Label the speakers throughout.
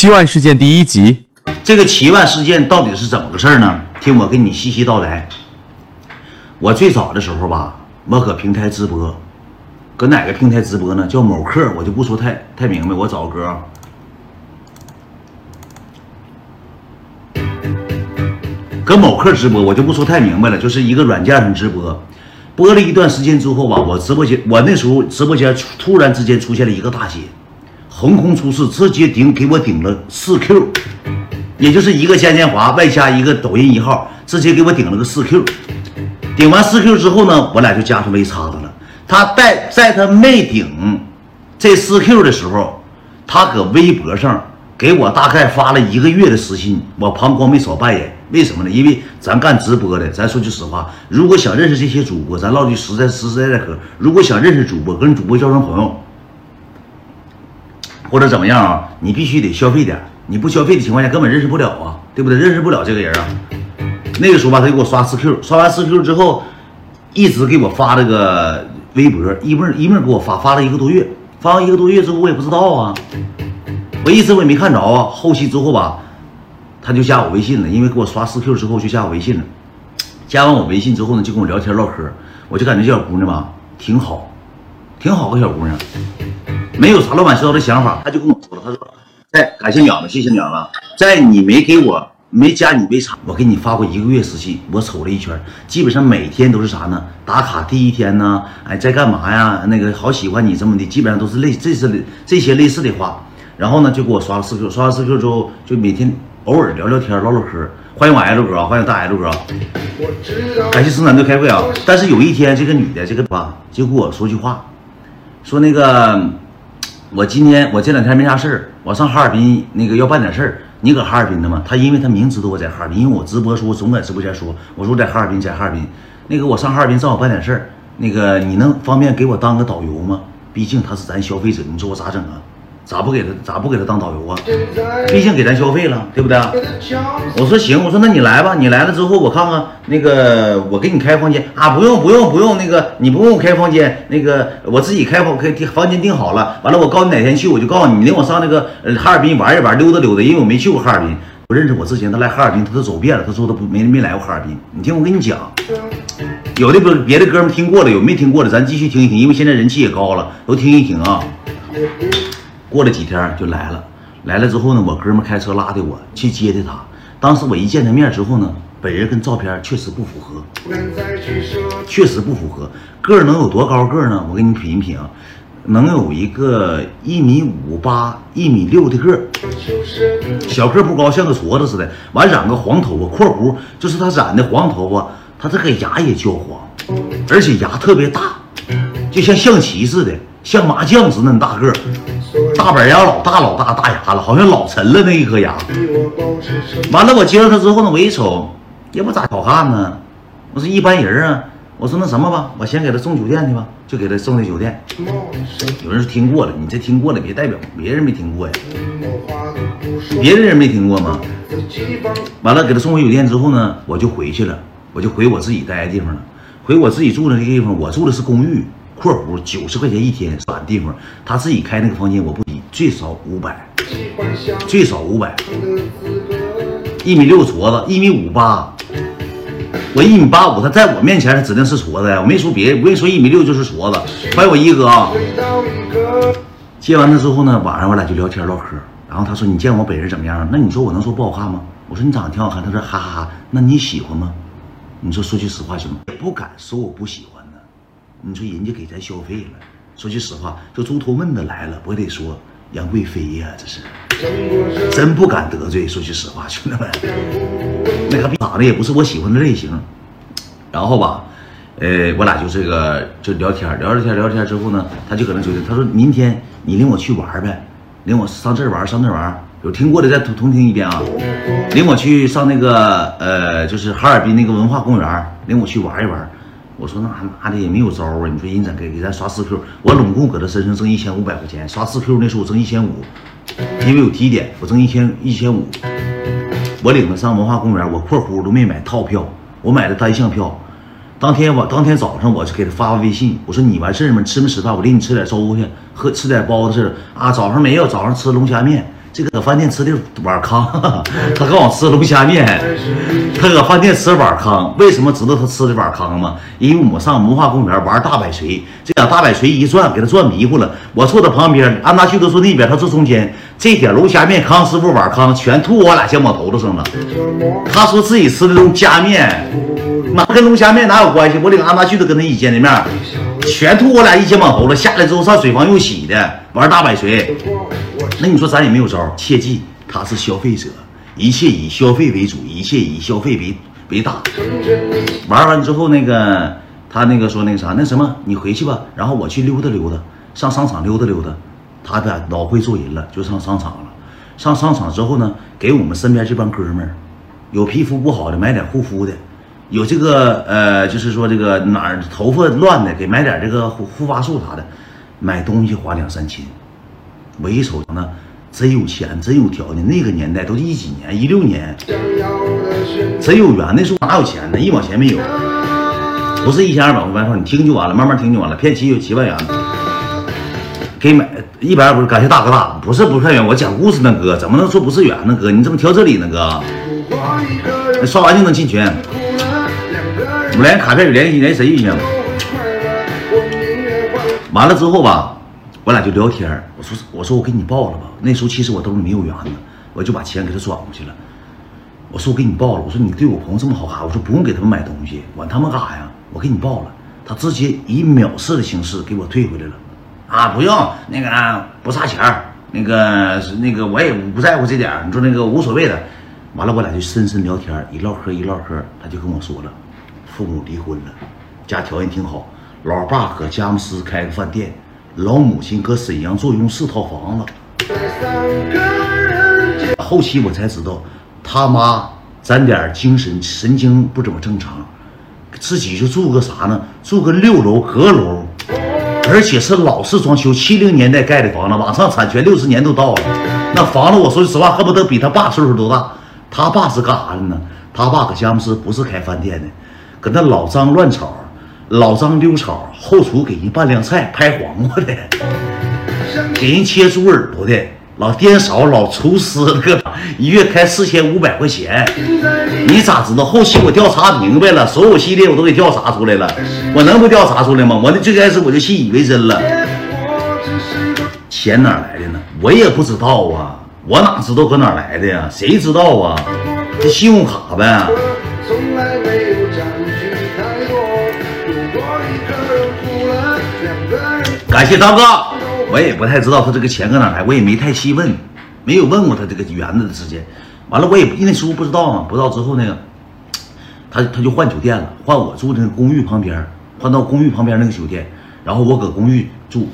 Speaker 1: 七万事件第一集，
Speaker 2: 这个七万事件到底是怎么个事儿呢？听我给你细细道来。我最早的时候吧，我搁平台直播，搁哪个平台直播呢？叫某客，我就不说太太明白。我找个歌，搁某客直播，我就不说太明白了，就是一个软件上直播。播了一段时间之后吧，我直播间，我那时候直播间突然之间出现了一个大姐。横空出世，直接顶给我顶了四 Q，也就是一个嘉年华外加一个抖音一号，直接给我顶了个四 Q。顶完四 Q 之后呢，我俩就加上微叉子了。他在在他没顶这四 Q 的时候，他搁微博上给我大概发了一个月的私信，我旁观没少扮演。为什么呢？因为咱干直播的，咱说句实话，如果想认识这些主播，咱唠句实在实实在在嗑。如果想认识主播，跟主播交成朋友。或者怎么样啊？你必须得消费点，你不消费的情况下根本认识不了啊，对不对？认识不了这个人啊。那个时候吧，他就给我刷四 Q，刷完四 Q 之后，一直给我发这个微博，一妹一妹给我发，发了一个多月，发完一个多月之后，我也不知道啊，我一直我也没看着啊。后期之后吧，他就加我微信了，因为给我刷四 Q 之后就加我微信了。加完我微信之后呢，就跟我聊天唠嗑，我就感觉这小姑娘吧挺好，挺好个小姑娘。没有啥乱七八糟的想法，他就跟我说了，他说：“哎，感谢鸟子，谢谢鸟子，在你没给我没加你微差，我给你发过一个月私信，我瞅了一圈，基本上每天都是啥呢？打卡第一天呢，哎，在干嘛呀？那个好喜欢你这么的？基本上都是类这是这些类似的话。然后呢，就给我刷了四 Q，刷完四 Q 之后，就每天偶尔聊聊天，唠唠嗑。欢迎我 L 哥，欢迎大 L 哥，感谢生产队开会啊。但是有一天，这个女的这个吧，就跟我说句话，说那个。”我今天我这两天没啥事儿，我上哈尔滨那个要办点事儿。你搁哈尔滨的吗？他因为他明知道我在哈尔滨，因为我直播时候总在直播间说，我说我在哈尔滨，在哈尔滨。那个我上哈尔滨正好办点事儿，那个你能方便给我当个导游吗？毕竟他是咱消费者，你说我咋整啊？咋不给他咋不给他当导游啊？毕竟给咱消费了，对不对？我说行，我说那你来吧，你来了之后我看看那个我给你开房间。啊，不用不用不用，那个你不用开房间，那个我自己开房开房间订好了，完了我告诉你哪天去，我就告诉你，你领我上那个哈尔滨玩一玩，溜达溜达，因为我没去过哈尔滨，不认识我之前他来哈尔滨他都走遍了，他说他不没没来过哈尔滨，你听我跟你讲，有的不别的哥们听过了，有没听过的咱继续听一听，因为现在人气也高了，都听一听啊。过了几天就来了，来了之后呢，我哥们开车拉的我去接的他。当时我一见他面之后呢，本人跟照片确实不符合，确实不符合。个儿能有多高个呢？我给你品一品啊，能有一个一米五八、一米六的个儿，小个不高，像个矬子似的。完染个黄头发（括弧就是他染的黄头发），他这个牙也焦黄，而且牙特别大，就像象棋似的，像麻将似的那么大个。大板牙老大老大大牙了，好像老沉了那一颗牙。完了，我接着他之后呢，我一瞅也不咋好看呢，我说一般人啊。我说那什么吧，我先给他送酒店去吧，就给他送的酒店。有人是听过了，你这听过了，别代表别人没听过呀。别的人没听过吗？完了，给他送回酒店之后呢，我就回去了，我就回我自己待的地方了，回我自己住的那个地方。我住的是公寓。括弧九十块钱一天，短地方，他自己开那个房间，我不低，最少五百，最少五百，一米六矬子，一米五八，我一米八五，他在我面前他指定是矬子呀，我没说别，我跟你说一米六就是矬子。欢迎我一哥啊！接完他之后呢，晚上我俩就聊天唠嗑，然后他说你见我本人怎么样？那你说我能说不好看吗？我说你长得挺好看。他说哈哈哈，那你喜欢吗？你说说句实话行吗？也不敢说我不喜欢。你说人家给咱消费了，说句实话，这猪头闷子来了，我得说杨贵妃呀，这是真不敢得罪。说句实话，兄弟们，那个长得也不是我喜欢的类型。然后吧，呃，我俩就这个就聊天，聊着天聊着天之后呢，他就搁那酒店，他说明天你领我去玩呗，领我上这玩，上那玩。有听过的再重重听一遍啊，领我去上那个呃，就是哈尔滨那个文化公园，领我去玩一玩。我说那妈的也没有招啊！你说人咋给给咱刷四 Q？我拢共搁他身上挣一千五百块钱，刷四 Q 那时候我挣一千五，因为有提点，我挣一千一千五。我领他上文化公园，我括弧都没买套票，我买的单向票。当天晚当天早上我就给他发微信，我说你完事儿吗？吃没吃饭？我领你吃点粥去，喝吃点包子似的啊。早上没有，早上吃龙虾面，这个饭店吃的碗康，他告诉我吃龙虾面，他搁饭店吃碗康，为什么知道他吃的碗康吗？因为我们上文化公园玩大摆锤，这俩大摆锤一转，给他转迷糊了。我坐他旁边，安大旭都坐那边，他坐中间。这点龙虾面康师傅碗康全吐我俩肩膀头子上了。他说自己吃的龙虾面，妈跟龙虾面哪有关系？我领安大旭都跟他一起见的面，全吐我俩一肩膀头了。下来之后上水房又洗的，玩大摆锤。那你说咱也没有招，切记他是消费者，一切以消费为主，一切以消费为为大。玩完之后，那个他那个说那个啥，那什么，你回去吧，然后我去溜达溜达，上商场溜达溜达。他的老会做人了，就上商场了。上商场之后呢，给我们身边这帮哥们儿，有皮肤不好的买点护肤的，有这个呃，就是说这个哪儿头发乱的，给买点这个护护发素啥的，买东西花两三千。我一瞅呢，真有钱，真有条件。那个年代都一几年，一六年，真有缘。那时候哪有钱呢？一毛钱没有，不是一千二百万块，你听就完了，慢慢听就完了。骗七有七万元，给买一百二不是？感谢大哥大，不是不是骗缘，我讲故事呢哥，怎么能说不是缘呢哥？你怎么挑这里呢哥？刷完就能进群，我们连卡片有联系联系谁一样？完了之后吧。我俩就聊天我说我说我给你报了吧。那时候其实我兜里没有元子，我就把钱给他转过去了。我说我给你报了，我说你对我朋友这么好哈，我说不用给他们买东西，管他们干啥呀？我给你报了，他直接以藐视的形式给我退回来了。啊，不用那个不差钱那个那个我也不在乎这点你说那个无所谓的。完了我俩就深深聊天一唠嗑一唠嗑，他就跟我说了，父母离婚了，家条件挺好，老爸搁佳木斯开个饭店。老母亲搁沈阳坐拥四套房子，后期我才知道，他妈沾点精神神经不怎么正常，自己就住个啥呢？住个六楼阁楼，而且是老式装修，七零年代盖的房子，马上产权六十年都到了。那房子我说句实话，恨不得比他爸岁数都大。他爸是干啥的呢？他爸搁佳木斯不是开饭店的，搁那老张乱炒。老张溜草，后厨给人拌凉菜，拍黄瓜的，给人切猪耳朵的，老颠勺，老厨师个，一月开四千五百块钱。你咋知道？后期我调查明白了，所有系列我都给调查出来了。我能不调查出来吗？我那最开始我就信以为真了。钱哪来的呢？我也不知道啊，我哪知道搁哪来的呀？谁知道啊？这信用卡呗。感谢张哥，我也不太知道他这个钱搁哪来，我也没太细问，没有问过他这个园子的时间。完了，我也因为叔不知道嘛，不知道之后那个，他他就换酒店了，换我住那个公寓旁边，换到公寓旁边那个酒店，然后我搁公寓住，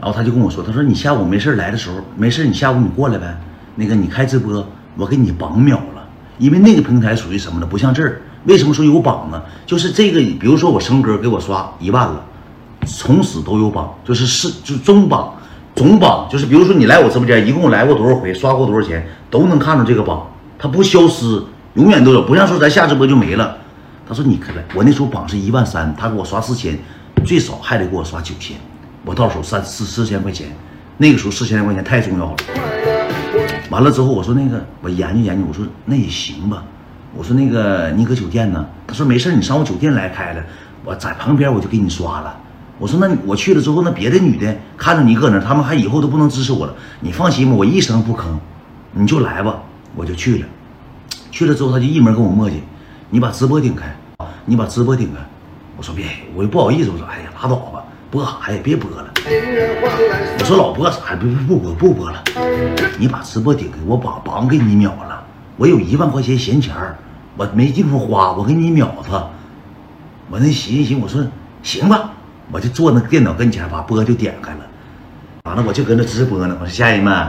Speaker 2: 然后他就跟我说，他说你下午没事来的时候，没事你下午你过来呗，那个你开直播，我给你榜秒了，因为那个平台属于什么呢？不像这儿，为什么说有榜呢？就是这个，比如说我生哥给我刷一万了。从此都有榜，就是是就中榜，总榜就是比如说你来我直播间，一共来过多少回，刷过多少钱，都能看到这个榜，它不消失，永远都有，不像说咱下直播就没了。他说你可来，我那时候榜是一万三，他给我刷四千，最少还得给我刷九千，我到手三四四千块钱，那个时候四千块钱太重要了。完了之后我说那个我研究研究，我说那也行吧，我说那个你搁酒店呢，他说没事你上我酒店来开了，我在旁边我就给你刷了。我说那我去了之后，那别的女的看着你搁那，他们还以后都不能支持我了。你放心吧，我一声不吭，你就来吧，我就去了。去了之后，他就一门跟我磨叽，你把直播顶开，你把直播顶开。我说别，我就不好意思，我说哎呀拉倒吧，播啥呀？别播了。我说老播啥呀？不不不播不播了。你把直播顶开，我把榜给你秒了。我有一万块钱闲钱我没地方花，我给你秒他。我那寻思寻，我说行吧。我就坐那电脑跟前，把播就点开了，完了我就搁那直播呢。我说家人们，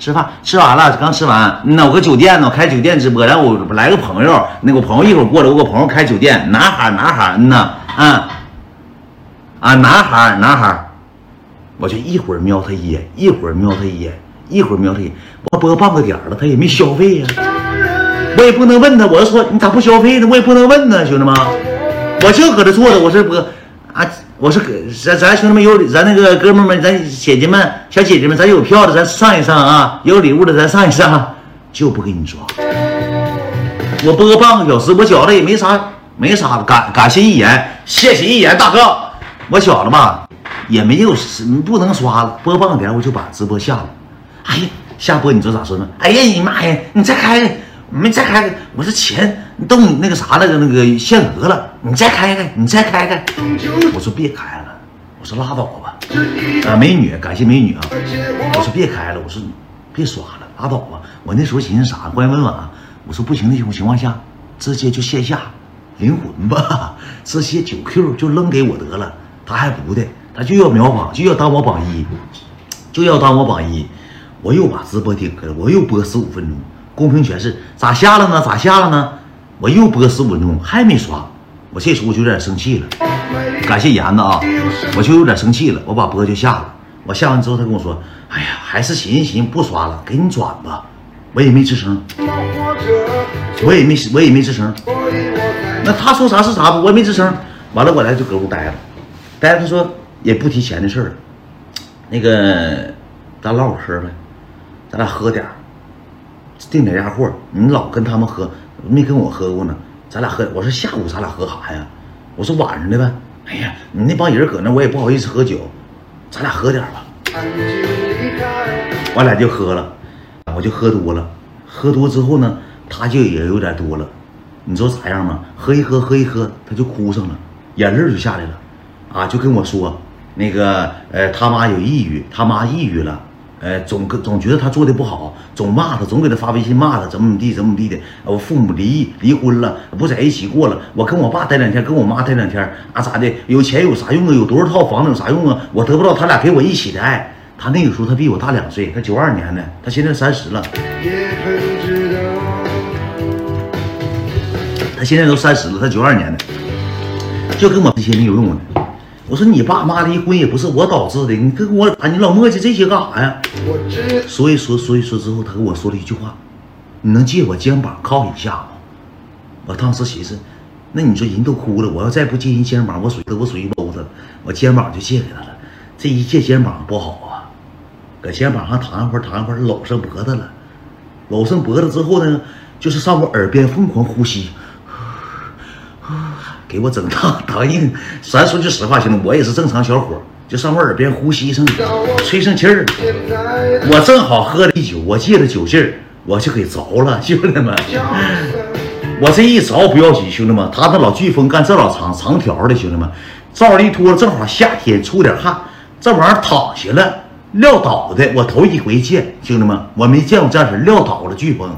Speaker 2: 吃饭吃完了，刚吃完。那我搁酒店呢，开酒店直播。然后我来个朋友，那个朋友一会儿过来，我个朋友开酒店，男孩男孩，嗯呐，啊啊，男孩男孩，我就一会儿瞄他一眼，一会儿瞄他一眼，一会儿瞄他一眼。我播半个点了，他也没消费呀，我也不能问他。我就说你咋不消费呢？我也不能问呢，兄弟们，我就搁这坐着，我这播。啊，我说哥咱咱兄弟们有咱那个哥们们，咱姐姐们小姐姐们，咱有票的咱上一上啊，有礼物的咱上一上，就不给你刷。我播半个小时，我觉得也没啥没啥，感感谢一言，谢谢一言大哥，我觉得吧也没有不能刷了，播半个点我就把直播下了。哎呀，下播你知道咋说吗？哎呀你妈呀，你再开，没再开开，我这钱都那个啥了，那个限额了，你再开开，你再开开。我说别开了，我说拉倒吧。啊，美女，感谢美女啊。我说别开了，我说别刷了，拉倒吧。我那时候寻思啥？关键问啊。我说不行的情情况下，直接就线下灵魂吧，直接九 Q 就扔给我得了。他还不的，他就要秒榜，就要当我榜一，就要当我榜一。我又把直播顶开了，我又播十五分钟，公屏全是咋下了呢？咋下了呢？我又播十五分钟还没刷，我这时候就有点生气了。感谢严子啊，我就有点生气了，我把播就下了。我下完之后，他跟我说：“哎呀，还是寻思寻思不刷了，给你转吧。”我也没吱声，我也没我也没吱声。那他说啥是啥吧，我也没吱声。完了，我来就搁屋待着，待着。他说也不提钱的事儿，那个咱唠会嗑呗，咱俩喝点订点家货。你老跟他们喝，没跟我喝过呢。咱俩喝，我说下午咱俩喝啥呀？我说晚上的呗。哎呀，你那帮人搁那，我也不好意思喝酒，咱俩喝点吧。我俩就喝了。我就喝多了，喝多之后呢，他就也有点多了，你知道咋样吗？喝一喝，喝一喝，他就哭上了，眼泪就下来了，啊，就跟我说，那个，呃，他妈有抑郁，他妈抑郁了，哎，总总觉得他做的不好，总骂他，总给他发微信骂他，怎么怎么地，怎么怎么地的。我父母离异，离婚了，不在一起过了。我跟我爸待两天，跟我妈待两天，啊，咋的？有钱有啥用啊？有多少套房子有啥用啊？我得不到他俩给我一起的爱。他那个时候他比我大两岁，他九二年的，他现在三十了。他现在都三十了，他九二年的，就跟我这些没有用的。我说你爸妈离婚也不是我导致的，你跟我啊，你老磨叽这些干啥呀？我所以说，所以说之后，他跟我说了一句话：“你能借我肩膀靠一下吗？”我当时寻思，那你说人都哭了，我要再不借人肩膀，我属于我属于搂他，我肩膀就借给他了。这一借肩膀不好啊。搁肩膀上躺一会儿，躺一会儿，搂上脖子了。搂上脖子之后呢，就是上我耳边疯狂呼吸，给我整烫烫硬。咱说句实话，兄弟，我也是正常小伙，就上我耳边呼吸一声，吹上气儿。我正好喝了一酒，我借着酒劲儿，我就给着了，兄弟们。我这一着不要紧，兄弟们，他那老飓风干这老长长条的，兄弟们，罩一脱，正好夏天出点汗，这玩意儿躺下了。撂倒的，我头一回见，兄弟们，我没见过这样式撂倒了飓风。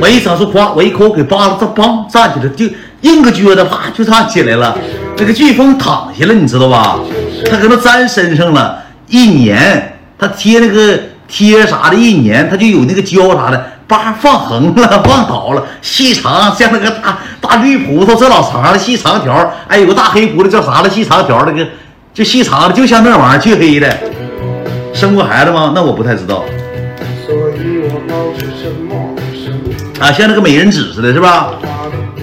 Speaker 2: 我一整是夸，我一口给扒了，这梆站起来，就硬个撅的，啪就站起来了。那个飓风躺下了，你知道吧？他搁那粘身上了，一粘，他贴那个贴啥的，一粘，他就有那个胶啥的，叭放横了，放倒了，细长像那个大大绿葡萄，这老长的，细长条。哎，有个大黑葡萄叫啥了？细长条那个。就细长的，就像那玩意儿，黢黑的。生过孩子吗？那我不太知道。啊，像那个美人指似的，是吧？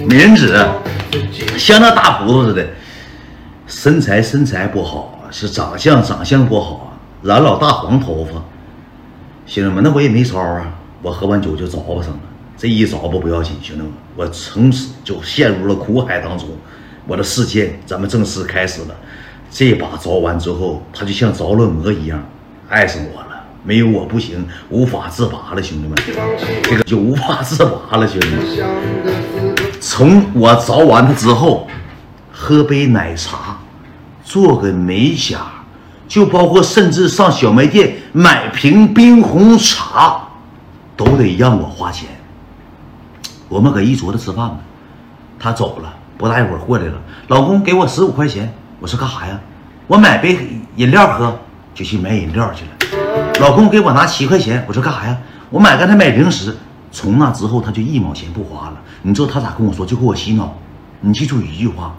Speaker 2: 美人指，像那大葡萄似的。身材身材不好，是长相长相不好啊，染老大黄头发。兄弟们，那我也没招啊，我喝完酒就着吧上了。这一着吧不要紧，兄弟们，我从此就陷入了苦海当中。我的世界，咱们正式开始了。这把着完之后，他就像着了魔一样，爱上我了。没有我不行，无法自拔了，兄弟们，这个就无法自拔了，兄弟们。从我着完他之后，喝杯奶茶，做个美甲，就包括甚至上小卖店买瓶冰红茶，都得让我花钱。我们搁一桌子吃饭呢，他走了，不大一会儿过来了，老公给我十五块钱。我说干啥呀？我买杯饮料喝，就去买饮料去了。老公给我拿七块钱，我说干啥呀？我买刚才买零食。从那之后，他就一毛钱不花了。你知道他咋跟我说？就给我洗脑。你记住一句话：